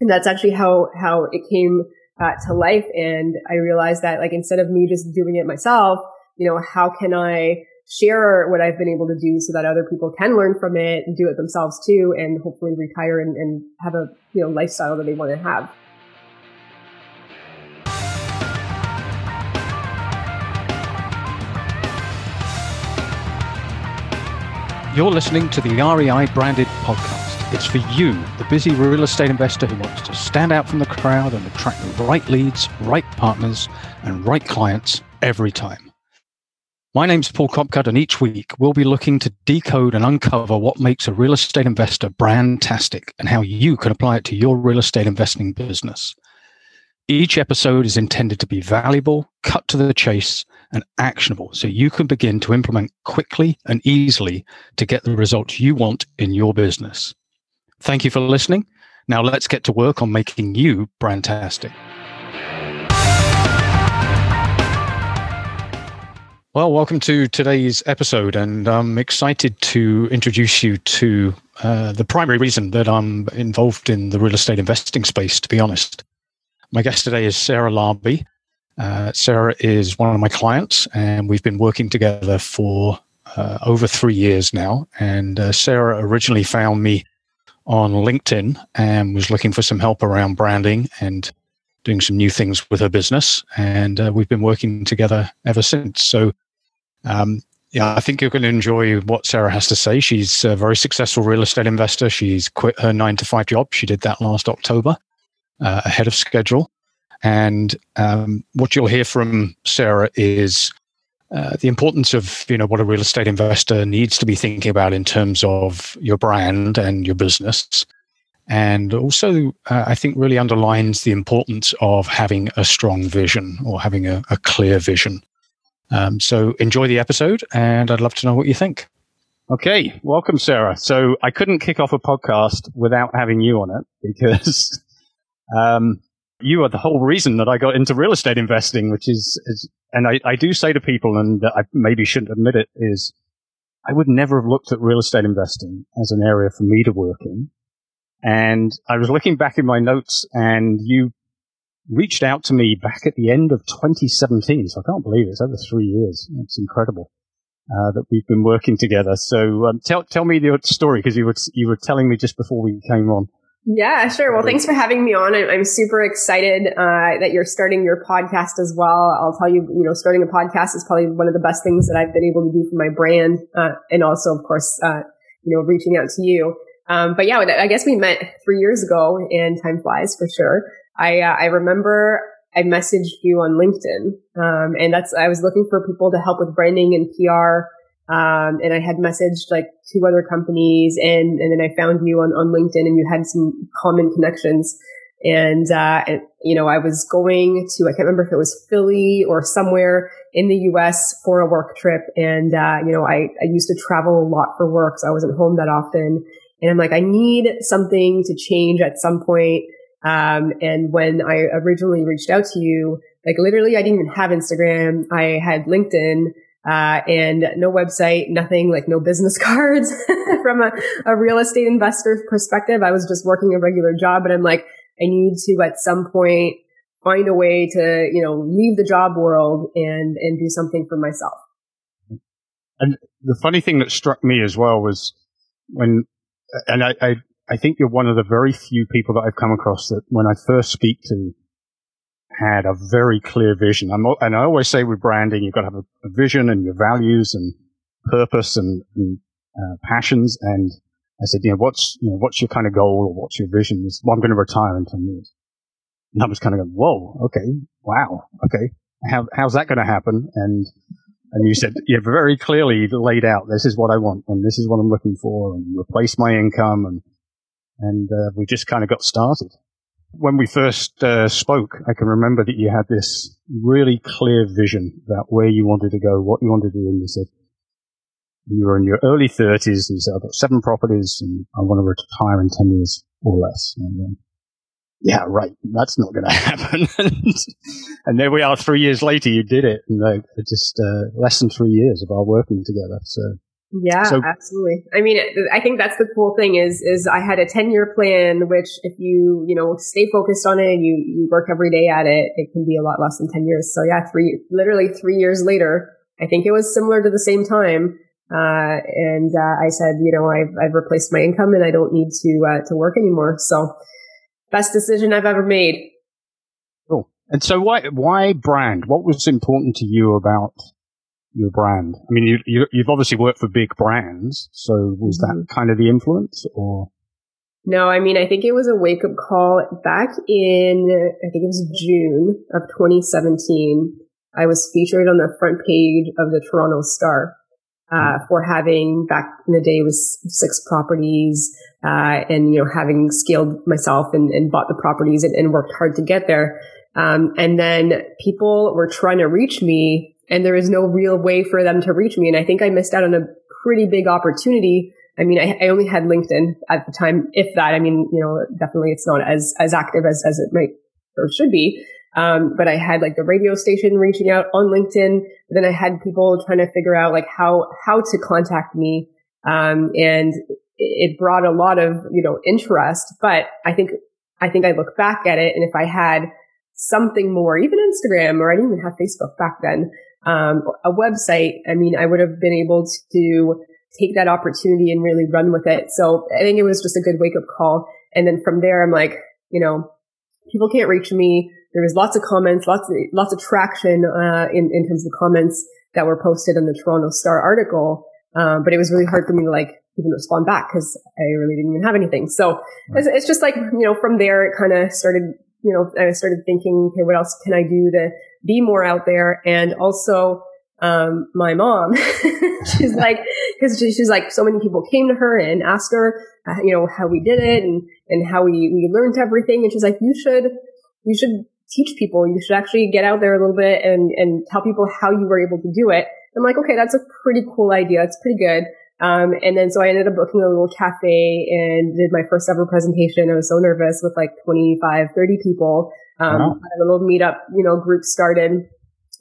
And that's actually how, how it came uh, to life. And I realized that like instead of me just doing it myself, you know, how can I share what I've been able to do so that other people can learn from it and do it themselves too, and hopefully retire and, and have a you know lifestyle that they want to have. You're listening to the REI branded podcast. It's for you, the busy real estate investor who wants to stand out from the crowd and attract the right leads, right partners, and right clients every time. My name's Paul Copcutt, and each week we'll be looking to decode and uncover what makes a real estate investor brandtastic and how you can apply it to your real estate investing business. Each episode is intended to be valuable, cut to the chase, and actionable so you can begin to implement quickly and easily to get the results you want in your business. Thank you for listening. Now let's get to work on making you brandtastic. Well, welcome to today's episode, and I'm excited to introduce you to uh, the primary reason that I'm involved in the real estate investing space, to be honest. My guest today is Sarah Larbi. Uh, Sarah is one of my clients, and we've been working together for uh, over three years now. And uh, Sarah originally found me on LinkedIn and was looking for some help around branding and doing some new things with her business. And uh, we've been working together ever since. So um, yeah, I think you're going to enjoy what Sarah has to say. She's a very successful real estate investor. She's quit her nine to five job. She did that last October, uh, ahead of schedule. And um, what you'll hear from Sarah is uh, the importance of you know what a real estate investor needs to be thinking about in terms of your brand and your business, and also uh, I think really underlines the importance of having a strong vision or having a, a clear vision. Um, so enjoy the episode, and I'd love to know what you think. Okay, welcome, Sarah. So I couldn't kick off a podcast without having you on it because um, you are the whole reason that I got into real estate investing, which is, is and I, I, do say to people, and I maybe shouldn't admit it, is I would never have looked at real estate investing as an area for me to work in. And I was looking back in my notes, and you reached out to me back at the end of 2017. So I can't believe it. It's over three years. It's incredible uh, that we've been working together. So um, tell tell me your story because you were you were telling me just before we came on. Yeah, sure. Well, thanks for having me on. I'm super excited uh, that you're starting your podcast as well. I'll tell you, you know, starting a podcast is probably one of the best things that I've been able to do for my brand, uh, and also, of course, uh, you know, reaching out to you. Um, but yeah, I guess we met three years ago, and time flies for sure. I uh, I remember I messaged you on LinkedIn, um, and that's I was looking for people to help with branding and PR. Um, and I had messaged like two other companies, and and then I found you on on LinkedIn, and you had some common connections. And, uh, and, you know, I was going to, I can't remember if it was Philly or somewhere in the US for a work trip. And, uh, you know, I, I used to travel a lot for work. So I wasn't home that often. And I'm like, I need something to change at some point. Um, and when I originally reached out to you, like literally I didn't even have Instagram. I had LinkedIn, uh, and no website, nothing like no business cards from a, a real estate investor perspective. I was just working a regular job, but I'm like, I need to at some point find a way to, you know, leave the job world and, and do something for myself. And the funny thing that struck me as well was when, and I, I I think you're one of the very few people that I've come across that when I first speak to had a very clear vision. I'm, and I always say with branding, you've got to have a, a vision and your values and purpose and, and uh, passions. And I said, you know, what's, you know, what's your kind of goal or what's your vision? Is, well, I'm going to retire in 10 years. And I was kind of going, whoa, okay, wow, okay. How, how's that going to happen? And, and you said, you have very clearly laid out, this is what I want and this is what I'm looking for and replace my income and, and uh, we just kind of got started. When we first uh, spoke, I can remember that you had this really clear vision about where you wanted to go, what you wanted to do, and you said you were in your early 30s, and you said, I've got seven properties, and I want to retire in 10 years or less. Yeah, right. That's not going to happen. and there we are three years later, you did it. And uh, just uh, less than three years of our working together. So Yeah, so, absolutely. I mean, I think that's the cool thing is, is I had a 10 year plan, which if you, you know, stay focused on it, and you, you work every day at it, it can be a lot less than 10 years. So yeah, three, literally three years later, I think it was similar to the same time. Uh, and, uh, I said, you know, I've, I've replaced my income and I don't need to, uh, to work anymore. So best decision I've ever made. Cool. And so why, why brand? What was important to you about your brand? I mean, you, you, you've obviously worked for big brands. So was mm-hmm. that kind of the influence or? No, I mean, I think it was a wake up call back in, I think it was June of 2017. I was featured on the front page of the Toronto Star. Uh, for having back in the day was six properties, uh, and, you know, having scaled myself and, and bought the properties and, and, worked hard to get there. Um, and then people were trying to reach me and there was no real way for them to reach me. And I think I missed out on a pretty big opportunity. I mean, I, I only had LinkedIn at the time, if that. I mean, you know, definitely it's not as, as active as, as it might or should be. Um, but I had like the radio station reaching out on LinkedIn. Then I had people trying to figure out like how, how to contact me. Um, and it brought a lot of, you know, interest, but I think, I think I look back at it and if I had something more, even Instagram or I didn't even have Facebook back then, um, a website, I mean, I would have been able to take that opportunity and really run with it. So I think it was just a good wake up call. And then from there, I'm like, you know, people can't reach me. There was lots of comments, lots of, lots of traction, uh, in, in terms of comments that were posted in the Toronto Star article. Um, but it was really hard for me to like even respond back because I really didn't even have anything. So it's, it's, just like, you know, from there, it kind of started, you know, I started thinking, okay, what else can I do to be more out there? And also, um, my mom, she's like, cause she's like, so many people came to her and asked her, uh, you know, how we did it and, and how we, we learned everything. And she's like, you should, you should teach people. You should actually get out there a little bit and, and tell people how you were able to do it. I'm like, okay, that's a pretty cool idea. It's pretty good. Um, and then so I ended up booking a little cafe and did my first ever presentation. I was so nervous with like 25, 30 people. Um, wow. a little meetup, you know, group started.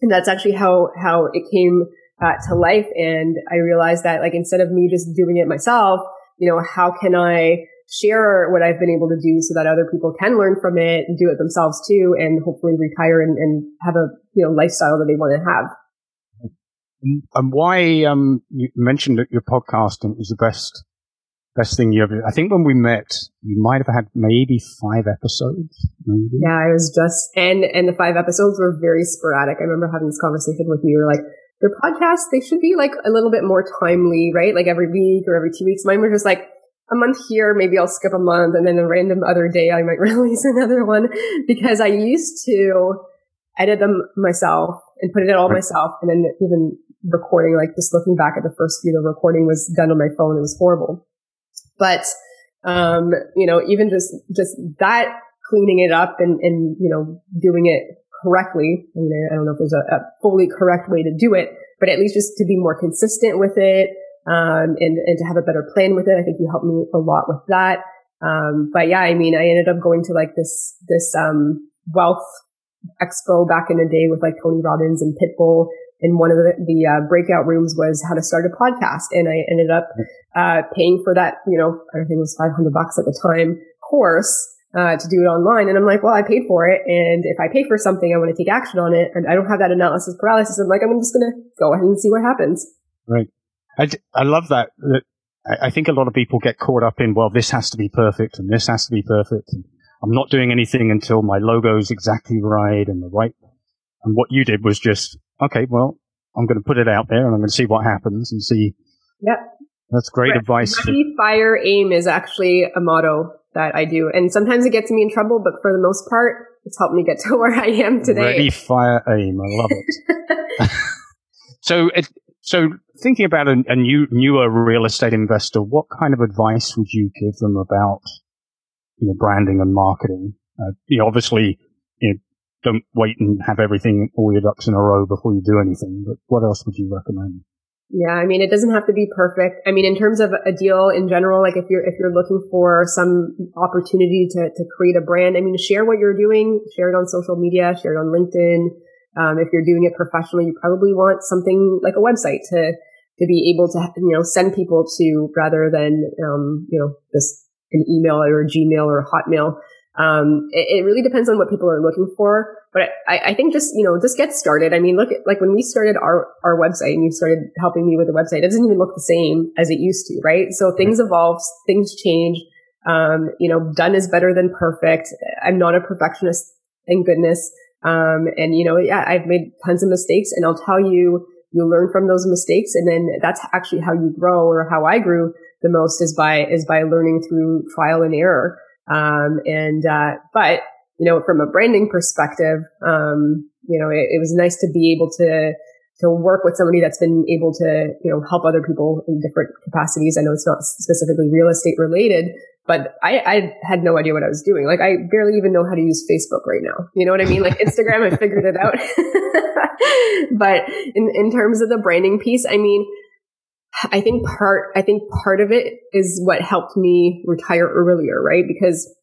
And that's actually how, how it came uh, to life. And I realized that like instead of me just doing it myself, you know, how can I share what I've been able to do so that other people can learn from it and do it themselves too and hopefully retire and, and have a, you know, lifestyle that they want to have. And why, um, you mentioned that your podcast and it was the best, best thing you ever, I think when we met, you might have had maybe five episodes. Maybe. Yeah, I was just, and, and the five episodes were very sporadic. I remember having this conversation with you. You're like, your podcast they should be like a little bit more timely, right? Like every week or every two weeks. Mine were just like, a month here, maybe I'll skip a month and then a random other day I might release another one because I used to edit them myself and put it all myself and then even recording, like just looking back at the first few, the recording was done on my phone. It was horrible. But, um, you know, even just, just that cleaning it up and, and, you know, doing it correctly. I mean, I don't know if there's a, a fully correct way to do it, but at least just to be more consistent with it, um, and, and to have a better plan with it. I think you helped me a lot with that. Um, but yeah, I mean, I ended up going to like this, this, um, wealth expo back in the day with like Tony Robbins and Pitbull. And one of the, the uh, breakout rooms was how to start a podcast. And I ended up, uh, paying for that, you know, I think it was 500 bucks at the time course. Uh, to do it online. And I'm like, well, I paid for it. And if I pay for something, I want to take action on it. And I don't have that analysis paralysis. I'm like, I'm just going to go ahead and see what happens. Right. I, I love that. I think a lot of people get caught up in, well, this has to be perfect and this has to be perfect. And I'm not doing anything until my logo is exactly right and the right. And what you did was just, okay, well, I'm going to put it out there and I'm going to see what happens and see. Yep. That's great right. advice. Ready, fire, aim is actually a motto that I do. And sometimes it gets me in trouble, but for the most part, it's helped me get to where I am today. Ready, fire, aim. I love it. so it, so thinking about a, a, new, newer real estate investor, what kind of advice would you give them about you know, branding and marketing? Uh, you know, obviously, you know, don't wait and have everything, all your ducks in a row before you do anything. But what else would you recommend? Yeah, I mean, it doesn't have to be perfect. I mean, in terms of a deal in general, like if you're if you're looking for some opportunity to to create a brand, I mean, share what you're doing, share it on social media, share it on LinkedIn. Um, if you're doing it professionally, you probably want something like a website to to be able to, you know, send people to rather than, um, you know, just an email or a Gmail or a Hotmail. Um, it, it, really depends on what people are looking for. But I, I, think just, you know, just get started. I mean, look at, like when we started our, our website and you started helping me with the website, it doesn't even look the same as it used to, right? So things evolve, things change. Um, you know, done is better than perfect. I'm not a perfectionist, thank goodness. Um, and you know, yeah, I've made tons of mistakes and I'll tell you, you learn from those mistakes. And then that's actually how you grow or how I grew the most is by, is by learning through trial and error. Um, and, uh, but, you know, from a branding perspective, um, you know, it, it, was nice to be able to, to work with somebody that's been able to, you know, help other people in different capacities. I know it's not specifically real estate related, but I, I had no idea what I was doing. Like I barely even know how to use Facebook right now. You know what I mean? Like Instagram, I figured it out. but in, in terms of the branding piece, I mean, I think part, I think part of it is what helped me retire earlier, right? Because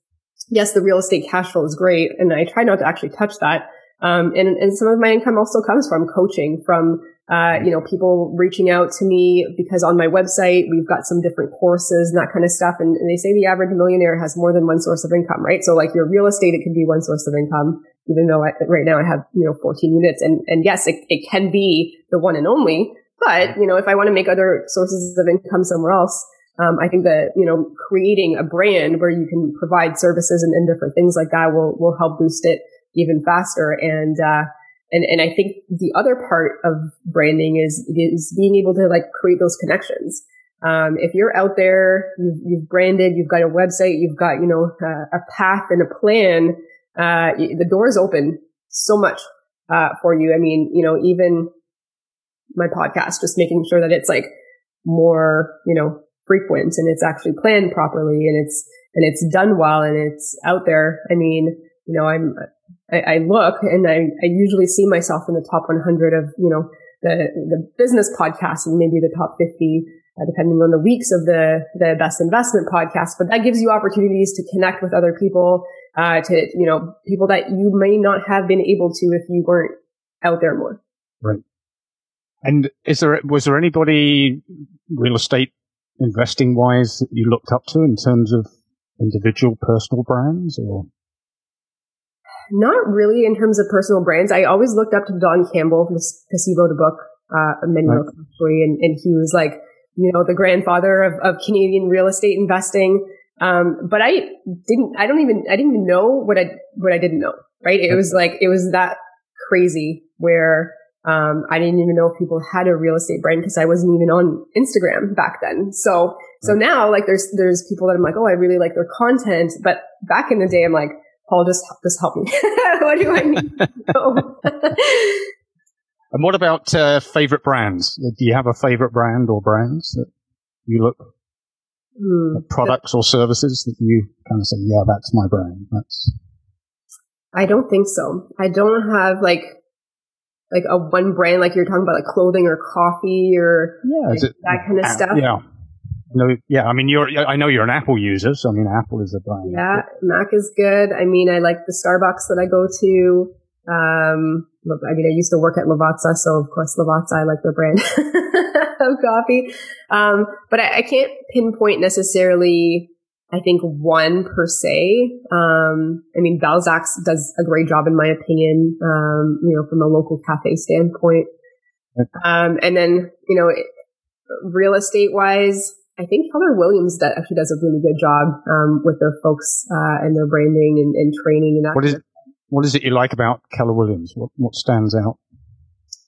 yes, the real estate cash flow is great. And I try not to actually touch that. Um, and, and some of my income also comes from coaching, from, uh, you know, people reaching out to me because on my website, we've got some different courses and that kind of stuff. And, and they say the average millionaire has more than one source of income, right? So like your real estate, it can be one source of income, even though I, right now I have, you know, 14 units. And, and yes, it, it can be the one and only, but, you know, if I want to make other sources of income somewhere else, um, I think that, you know, creating a brand where you can provide services and, and, different things like that will, will help boost it even faster. And, uh, and, and I think the other part of branding is, is being able to like create those connections. Um, if you're out there, you've, you've, branded, you've got a website, you've got, you know, a path and a plan, uh, the doors open so much, uh, for you. I mean, you know, even my podcast, just making sure that it's like more, you know, frequent and it's actually planned properly and it's, and it's done well and it's out there. I mean, you know, I'm, I, I look and I, I usually see myself in the top 100 of, you know, the, the business podcast and maybe the top 50, uh, depending on the weeks of the, the best investment podcast. But that gives you opportunities to connect with other people, uh, to, you know, people that you may not have been able to if you weren't out there more. Right. And is there, was there anybody real estate investing wise that you looked up to in terms of individual personal brands or? Not really in terms of personal brands. I always looked up to Don Campbell because he wrote a book, uh, many right. and, and he was like, you know, the grandfather of, of Canadian real estate investing. Um, but I didn't, I don't even, I didn't even know what I, what I didn't know, right? It was like, it was that crazy where, um, I didn't even know if people had a real estate brand because I wasn't even on Instagram back then. So, so now like there's, there's people that I'm like, oh, I really like their content. But back in the day, I'm like, Paul, just, just help me. what do I need and what about uh, favorite brands? Do you have a favorite brand or brands that you look mm, products or services that you kind of say, yeah, that's my brand. That's. I don't think so. I don't have like like a one brand, like you're talking about like clothing or coffee or yeah, like it, that kind of stuff. Yeah. No, yeah, I mean, you're, I know you're an Apple user, so I mean, Apple is a brand. Yeah, Mac is good. I mean, I like the Starbucks that I go to. Um, I mean, I used to work at Lavazza, so of course Lavazza, I like their brand of coffee. Um, but I, I, can't pinpoint necessarily I think one per se. Um, I mean, Balzac's does a great job in my opinion, um, you know, from a local cafe standpoint. Um, and then, you know, real estate wise, I think Keller Williams that actually does a really good job, um, with their folks, uh, and their branding and, and training and that. What is, what is it you like about Keller Williams? What, what stands out?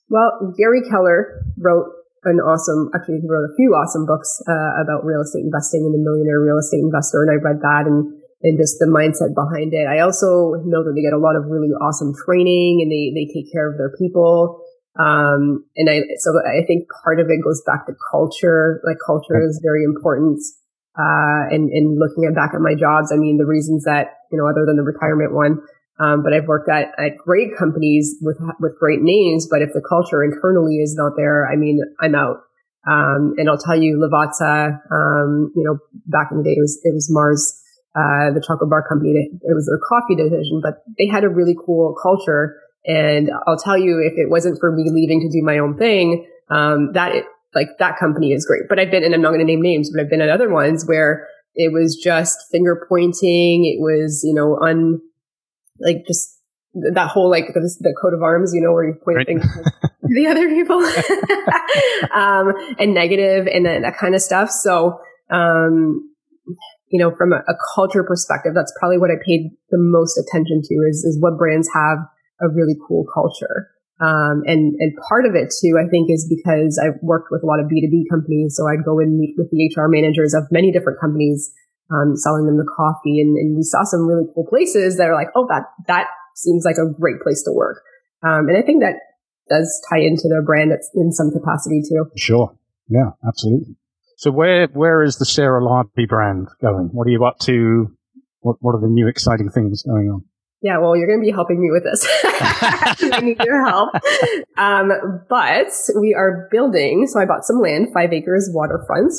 Well, Gary Keller wrote an awesome, actually wrote a few awesome books uh, about real estate investing and the millionaire real estate investor, and I read that and and just the mindset behind it. I also know that they get a lot of really awesome training and they they take care of their people. Um, and I so I think part of it goes back to culture. Like culture is very important. Uh, and and looking at back at my jobs, I mean the reasons that you know other than the retirement one, um, but I've worked at, at great companies with, with great names. But if the culture internally is not there, I mean, I'm out. Um, and I'll tell you, Lavazza, um, you know, back in the day, it was, it was Mars, uh, the chocolate bar company. It was their coffee division, but they had a really cool culture. And I'll tell you, if it wasn't for me leaving to do my own thing, um, that like that company is great. But I've been, and I'm not going to name names, but I've been at other ones where it was just finger pointing. It was, you know, un, like just that whole like the, the coat of arms, you know, where you point right. things to the other people, um, and negative and that, that, kind of stuff. So, um, you know, from a, a, culture perspective, that's probably what I paid the most attention to is, is what brands have a really cool culture. Um, and, and part of it too, I think is because I've worked with a lot of B2B companies. So I'd go and meet with the HR managers of many different companies, um, selling them the coffee and, and we saw some really cool places that are like, oh, that, that seems like a great place to work. Um, and I think that does tie into their brand in some capacity too. Sure. Yeah, absolutely. So where, where is the Sarah Larbi brand going? What are you up to? What, what are the new exciting things going on? Yeah, well, you're going to be helping me with this. I need your help. Um, but we are building, so I bought some land, five acres waterfront.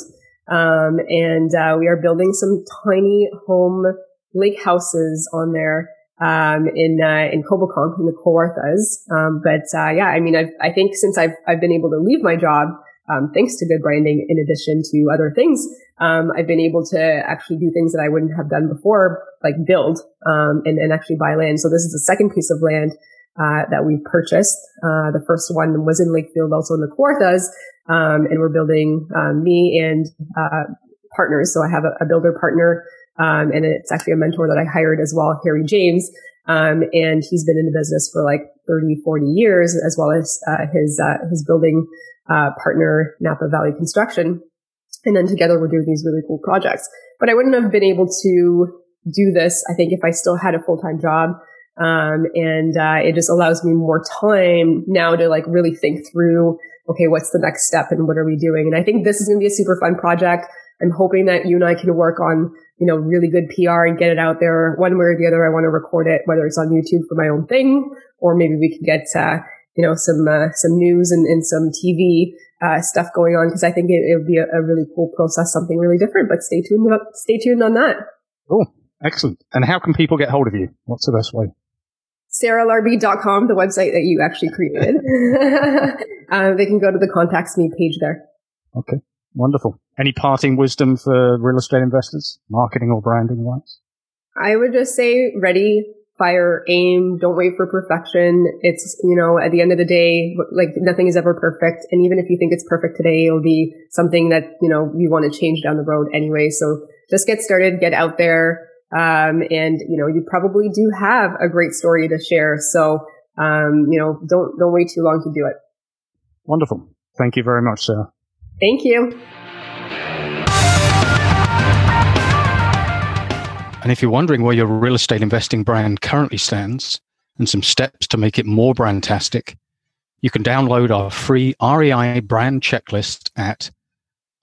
Um, and, uh, we are building some tiny home lake houses on there um, in uh, in Coboconk in the Kawarthas. Um, but uh, yeah, I mean, I've, I think since I've I've been able to leave my job, um, thanks to good branding, in addition to other things, um, I've been able to actually do things that I wouldn't have done before, like build um, and, and actually buy land. So this is the second piece of land. Uh, that we've purchased. Uh, the first one was in Lakefield, also in the Kawarthas, um, and we're building me and uh, partners. So I have a, a builder partner um, and it's actually a mentor that I hired as well, Harry James. Um, and he's been in the business for like 30, 40 years, as well as uh, his uh, his building uh, partner, Napa Valley Construction. And then together we're doing these really cool projects. But I wouldn't have been able to do this, I think, if I still had a full time job. Um, and uh, it just allows me more time now to like really think through, okay, what's the next step and what are we doing? And I think this is going to be a super fun project. I'm hoping that you and I can work on you know, really good PR and get it out there one way or the other. I want to record it, whether it's on YouTube for my own thing, or maybe we can get, uh, you know, some, uh, some news and, and some TV, uh, stuff going on. Cause I think it, it would be a, a, really cool process, something really different, but stay tuned, stay tuned on that. Cool. Excellent. And how can people get hold of you? What's the best way? sarahlarbi.com, the website that you actually created. uh, they can go to the contacts me page there. Okay. Wonderful. Any parting wisdom for real estate investors, marketing or branding wise? I would just say ready, fire, aim, don't wait for perfection. It's, you know, at the end of the day, like nothing is ever perfect. And even if you think it's perfect today, it'll be something that, you know, you want to change down the road anyway. So just get started, get out there. Um, and, you know, you probably do have a great story to share. So, um, you know, don't, don't wait too long to do it. Wonderful. Thank you very much, Sarah. Thank you. And if you're wondering where your real estate investing brand currently stands and some steps to make it more brandtastic, you can download our free REI brand checklist at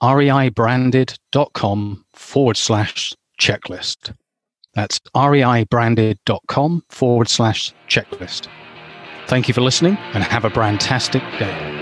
reibranded.com forward slash checklist. That's reibranded.com forward slash checklist. Thank you for listening and have a brandtastic day.